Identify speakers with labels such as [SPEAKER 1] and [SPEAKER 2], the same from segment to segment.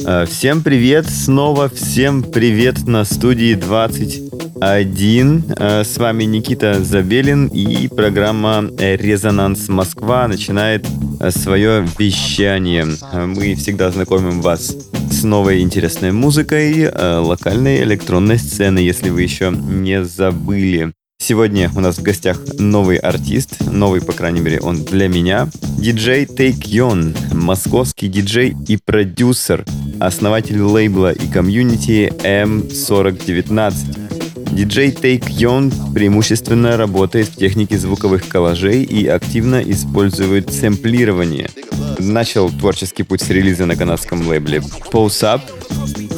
[SPEAKER 1] Всем привет, снова всем привет на студии 21. А, с вами Никита Забелин и программа «Резонанс Москва» начинает а, свое вещание. Мы всегда знакомим вас с новой интересной музыкой локальной электронной сцены, если вы еще не забыли. Сегодня у нас в гостях новый артист, новый, по крайней мере, он для меня. Диджей Take Yon, московский диджей и продюсер, основатель лейбла и комьюнити M4019. Диджей Take Yon преимущественно работает в технике звуковых коллажей и активно использует сэмплирование. Начал творческий путь с релиза на канадском лейбле Pulse Up,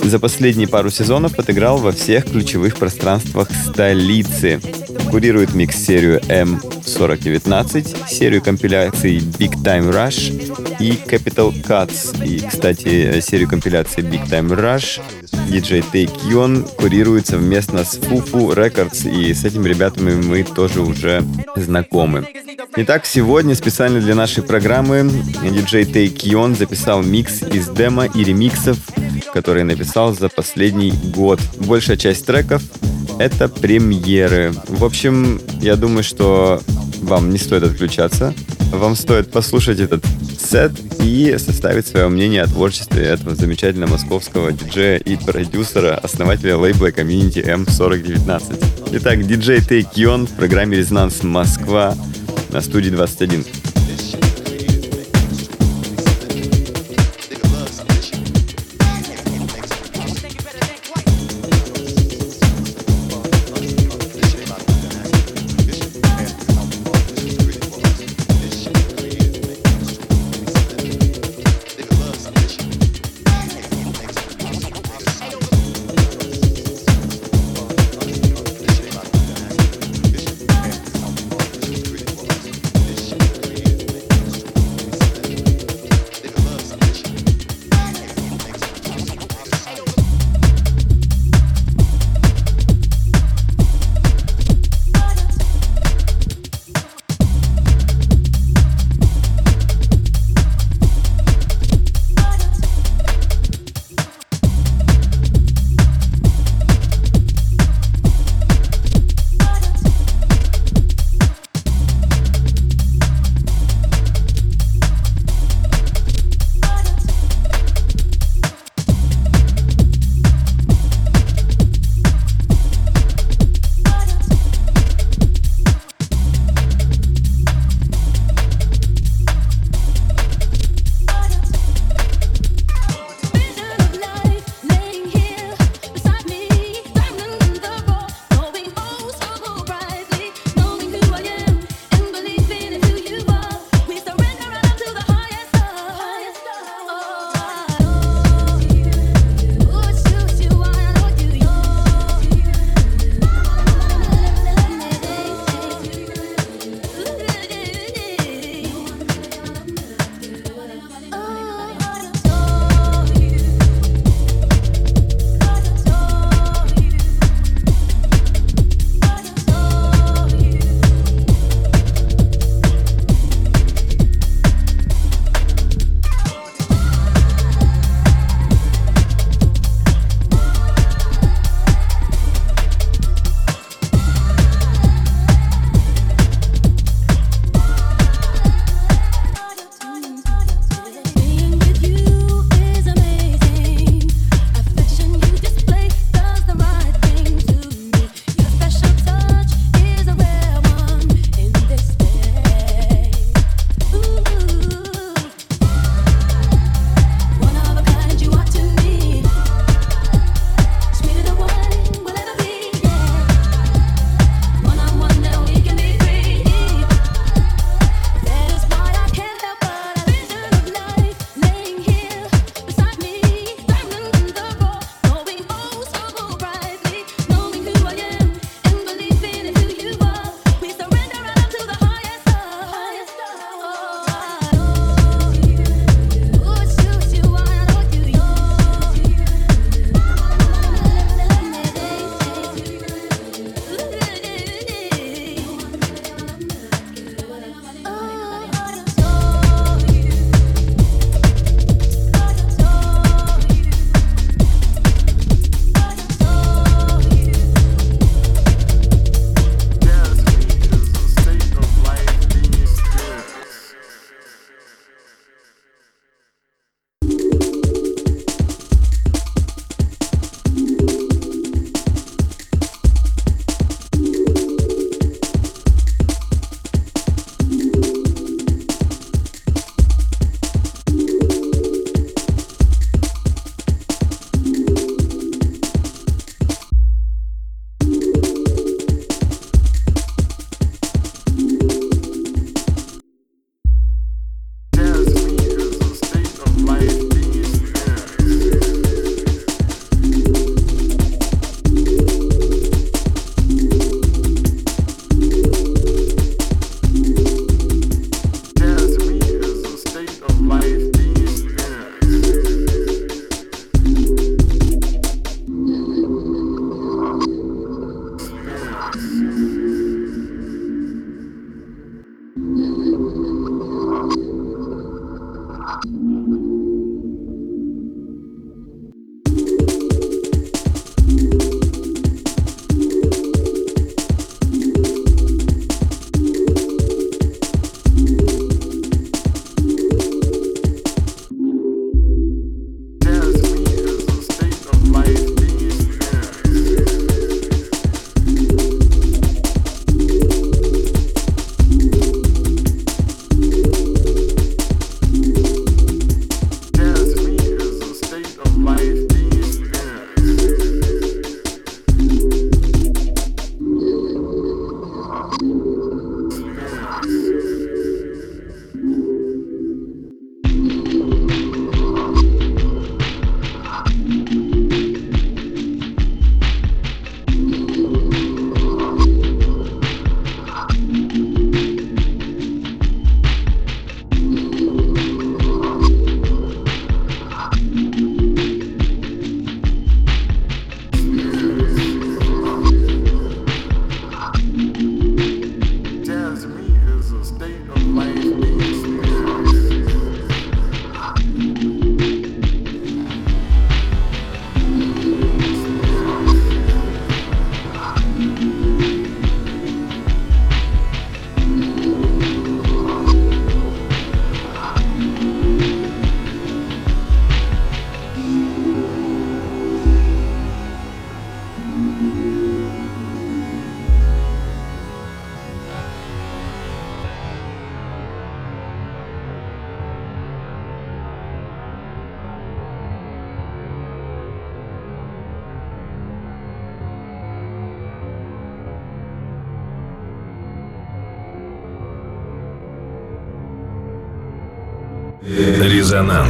[SPEAKER 1] за последние пару сезонов отыграл во всех ключевых пространствах столицы. Курирует микс-серию M4019, серию компиляций Big Time Rush и Capital Cuts. И, кстати, серию компиляций Big Time Rush DJ Take Yon курирует совместно с Fufu Records, и с этими ребятами мы тоже уже знакомы. Итак, сегодня специально для нашей программы DJ Take Yon записал микс из демо и ремиксов который написал за последний год. Большая часть треков — это премьеры. В общем, я думаю, что вам не стоит отключаться. Вам стоит послушать этот сет и составить свое мнение о творчестве этого замечательного московского диджея и продюсера, основателя лейбла комьюнити M4019. Итак, диджей Yon в программе «Резонанс Москва» на студии 21.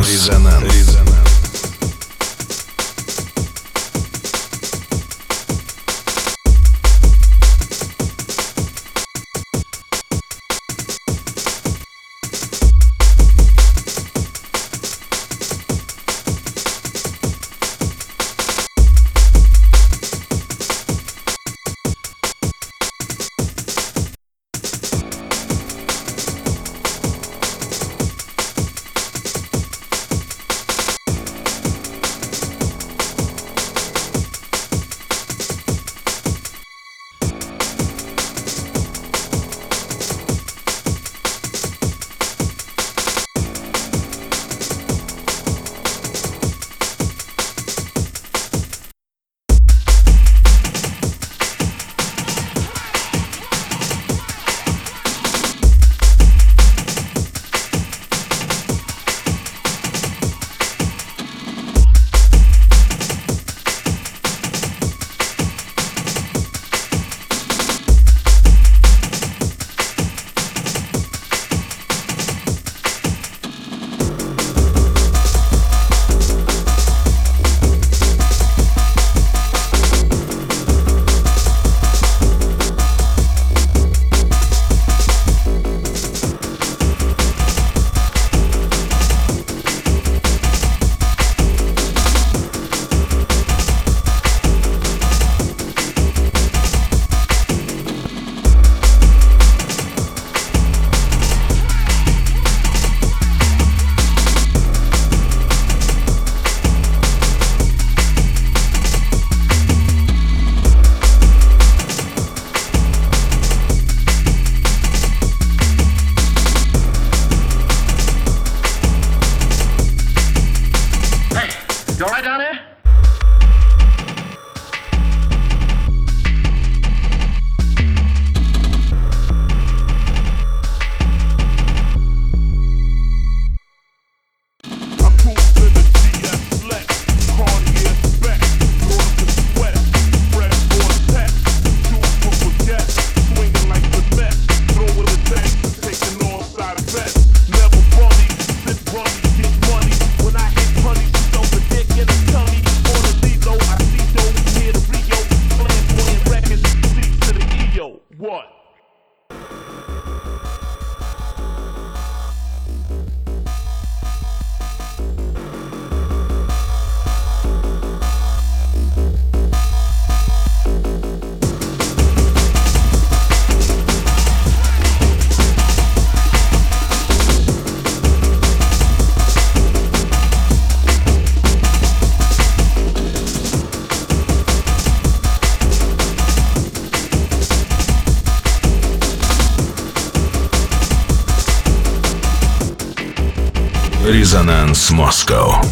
[SPEAKER 2] Резонанс. Резонанс Москва.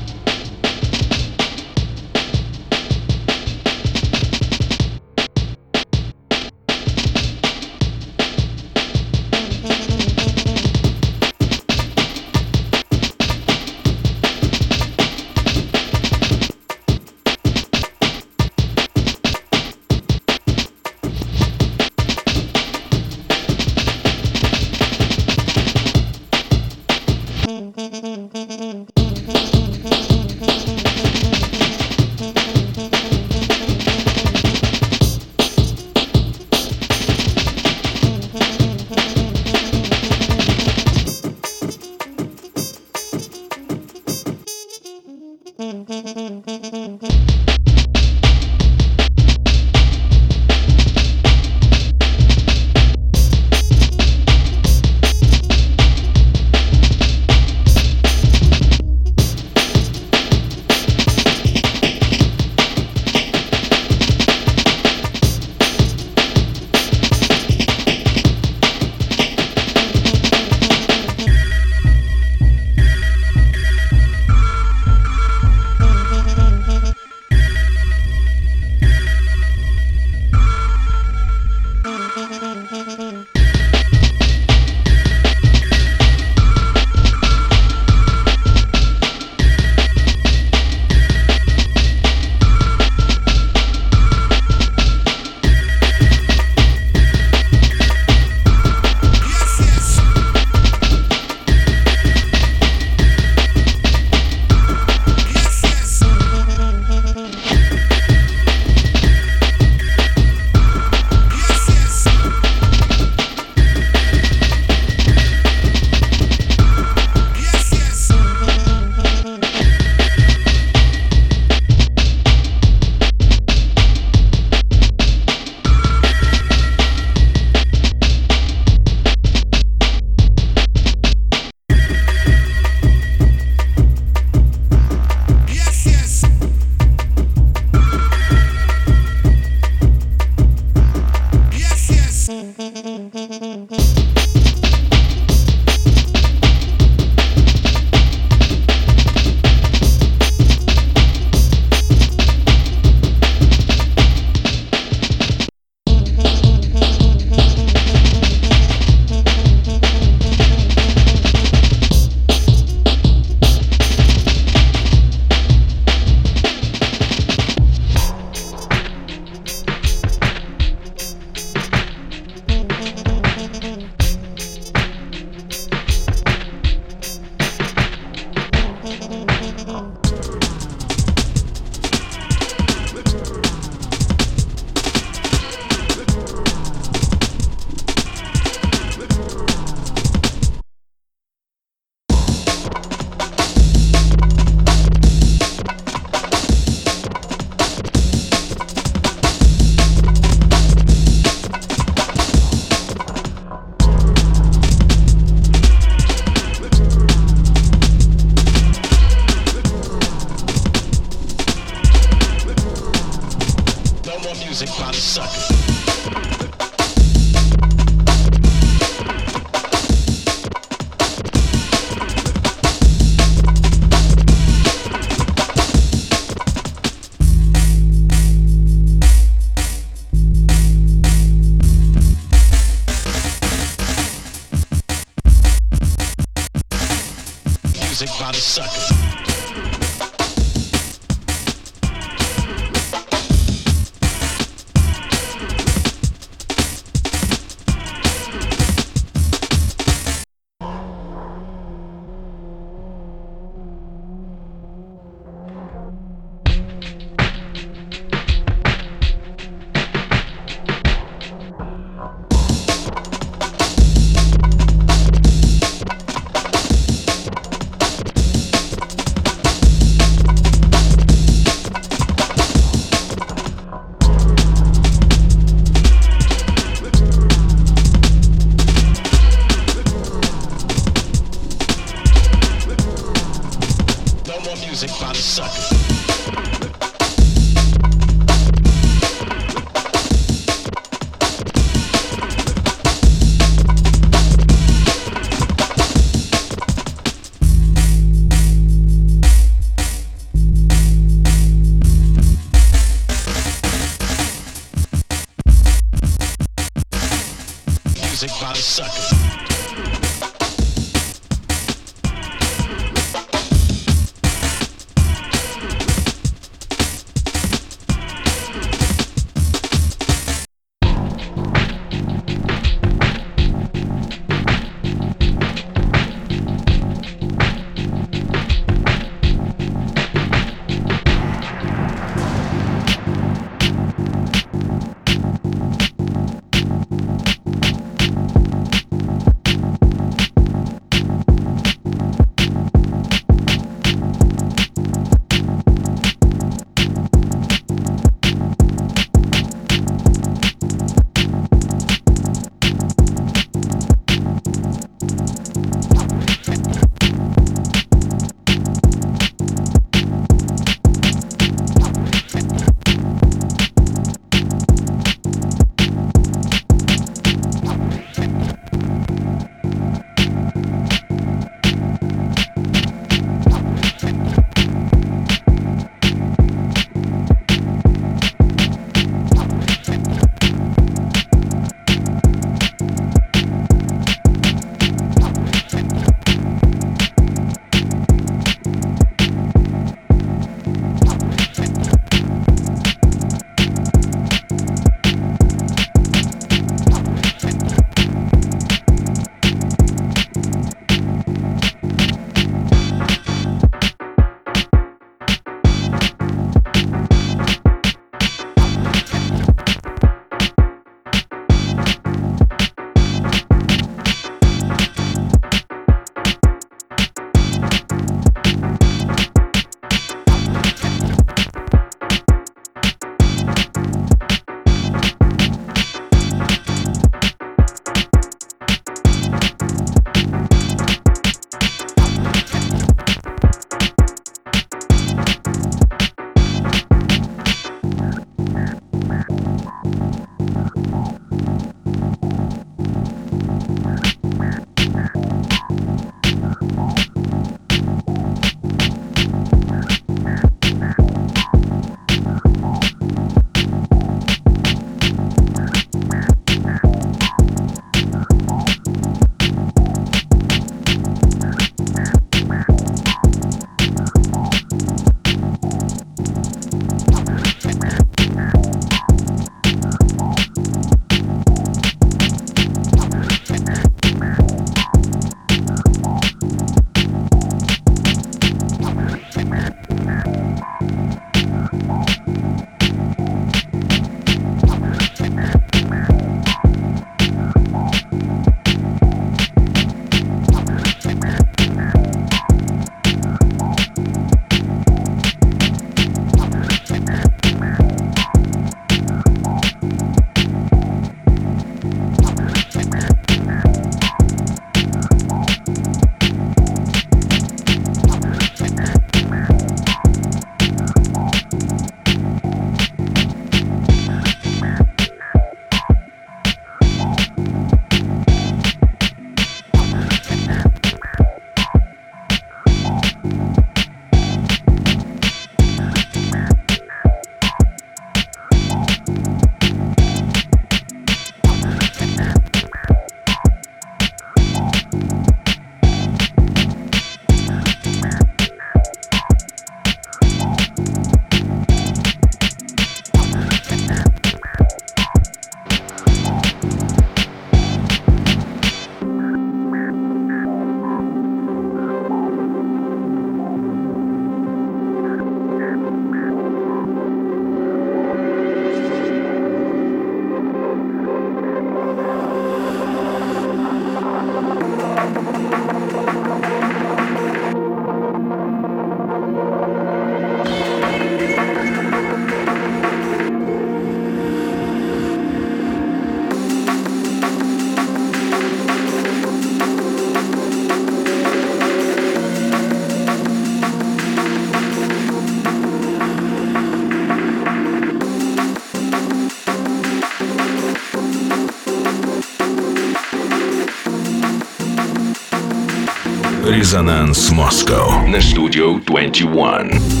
[SPEAKER 3] Резонанс Москва на студию 21.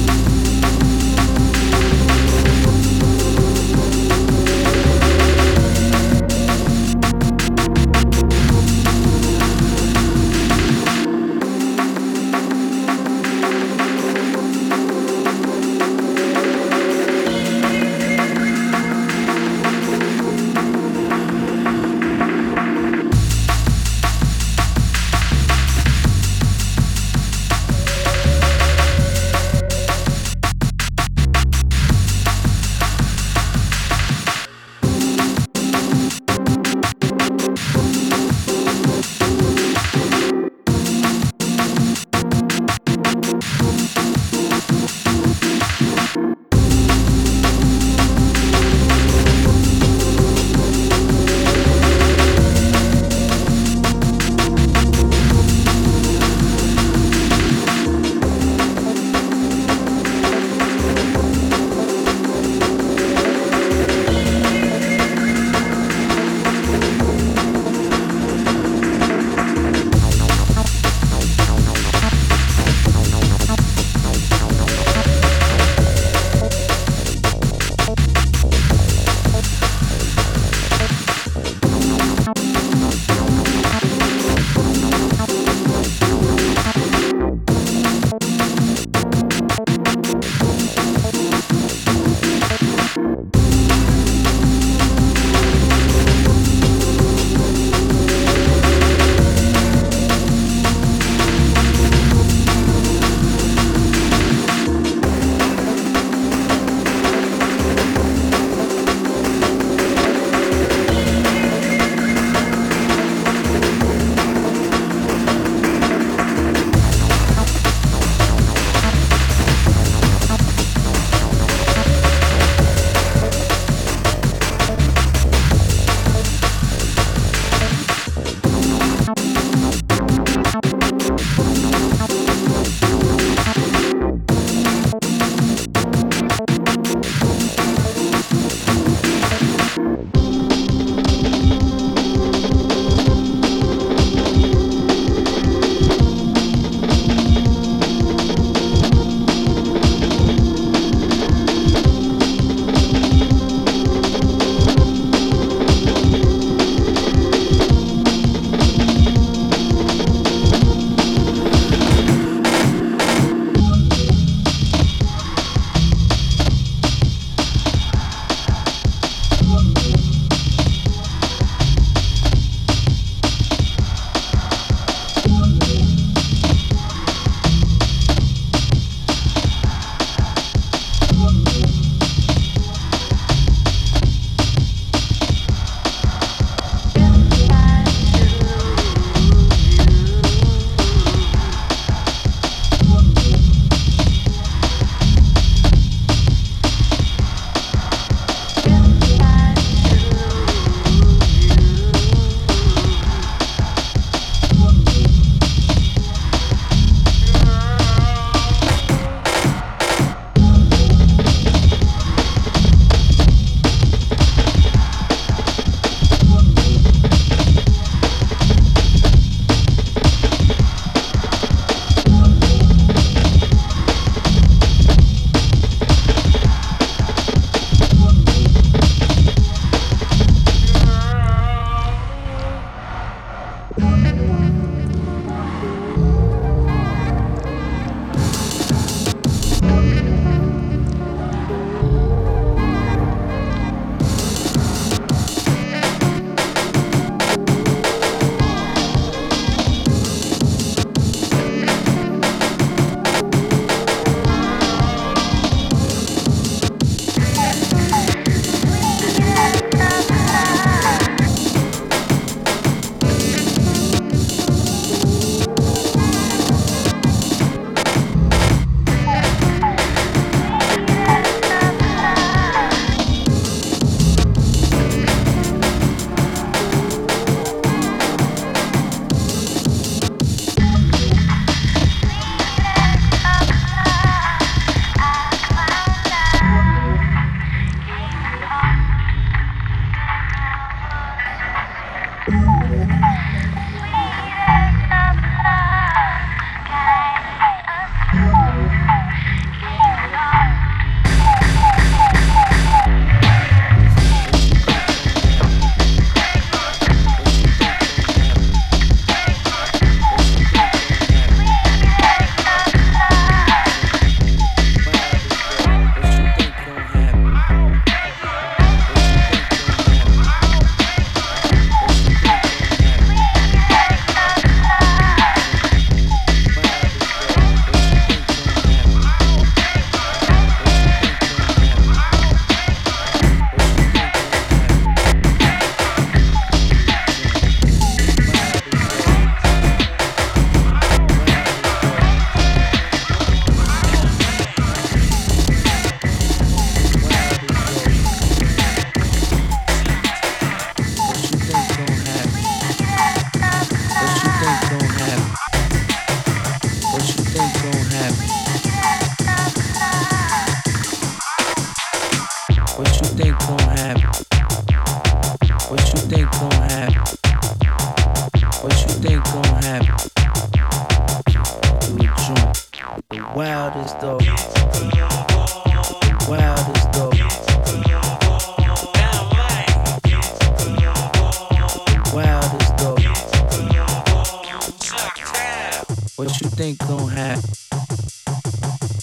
[SPEAKER 4] think gon' happen?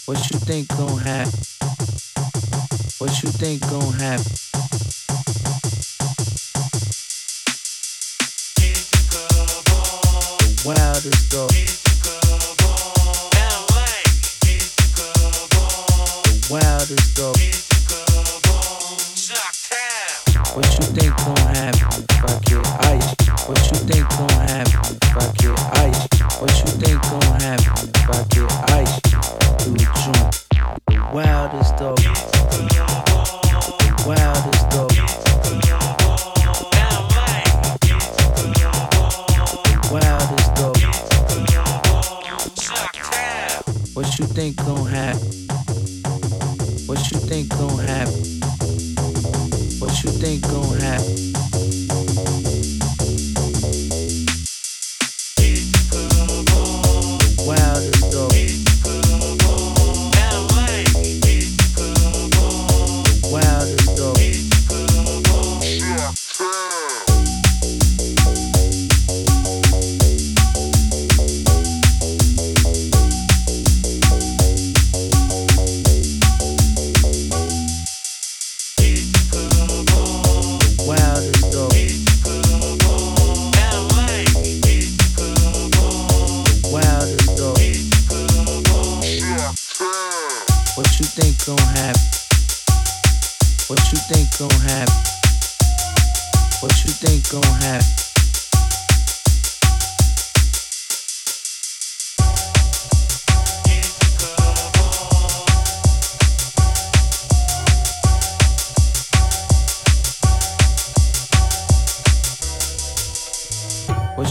[SPEAKER 4] What you think gon' happen? What you think gon' happen? The wildest dog. The wildest dog. Think happen ice? What you think gon' happen I get ice? What you think gon' happen I get ice? Dog.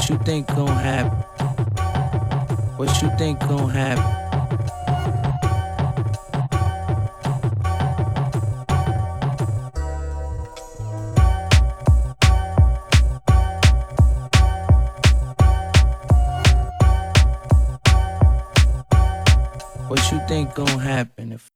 [SPEAKER 4] What you think gon' happen? What you think gon' happen? What you think gon' happen if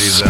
[SPEAKER 5] Резонанс.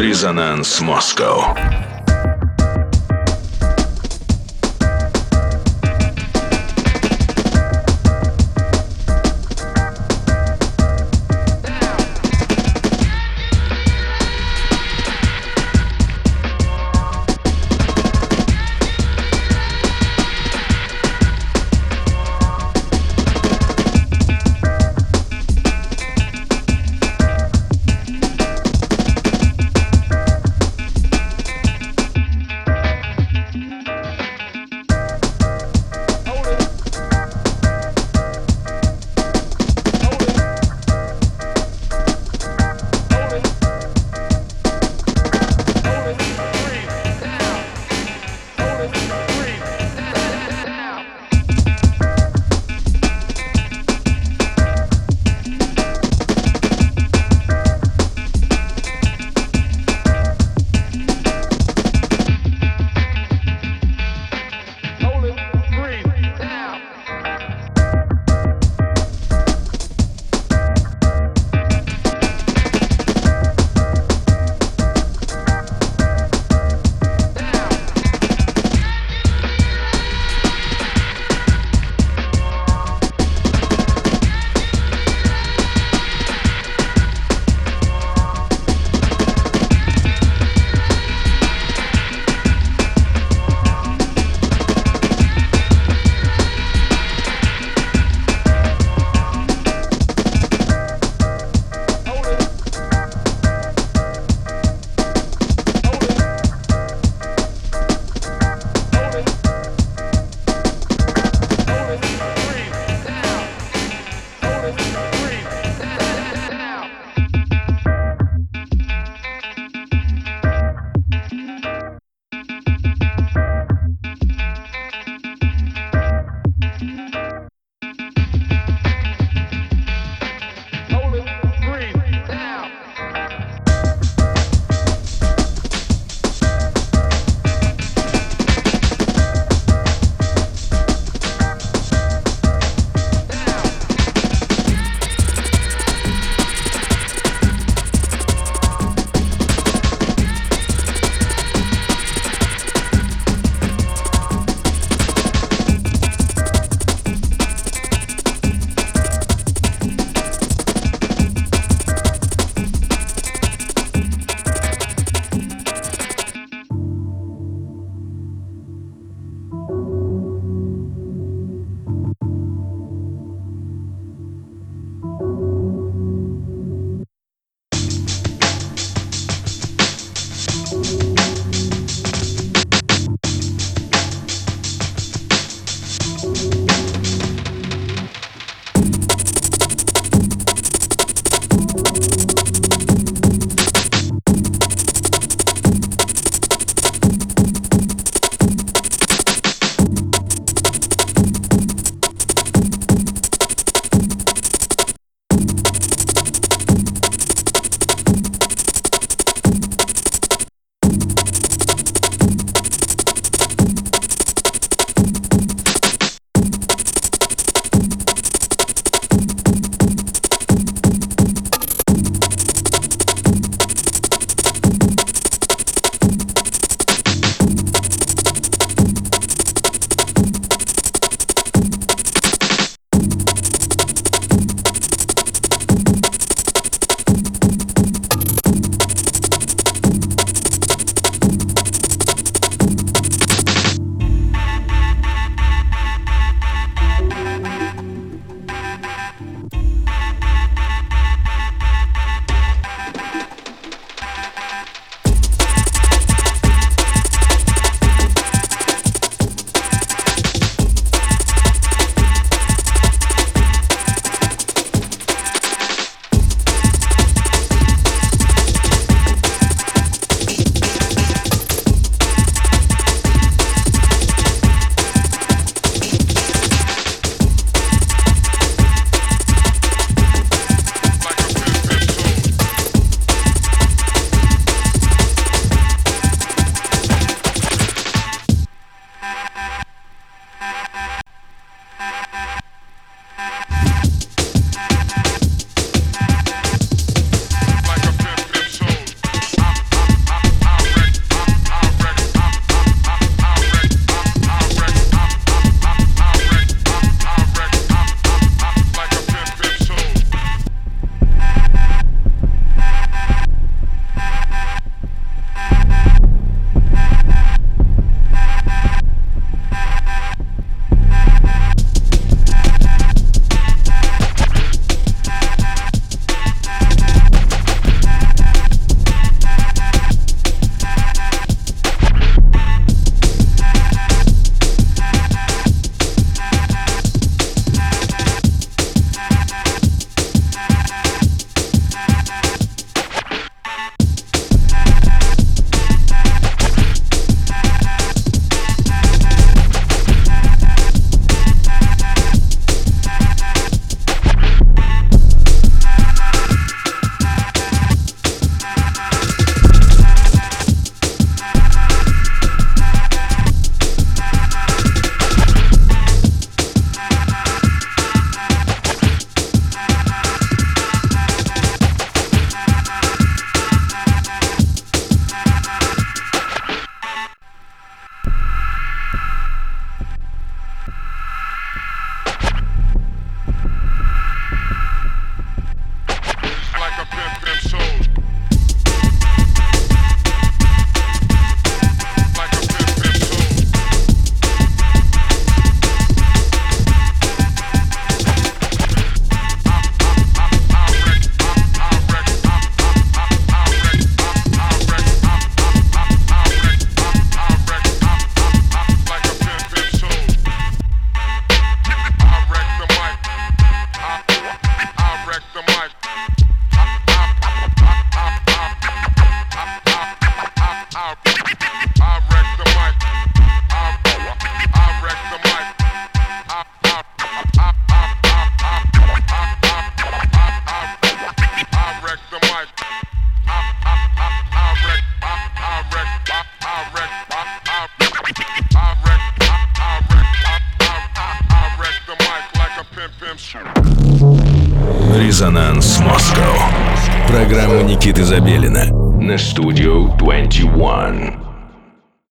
[SPEAKER 3] Резонанс Москва.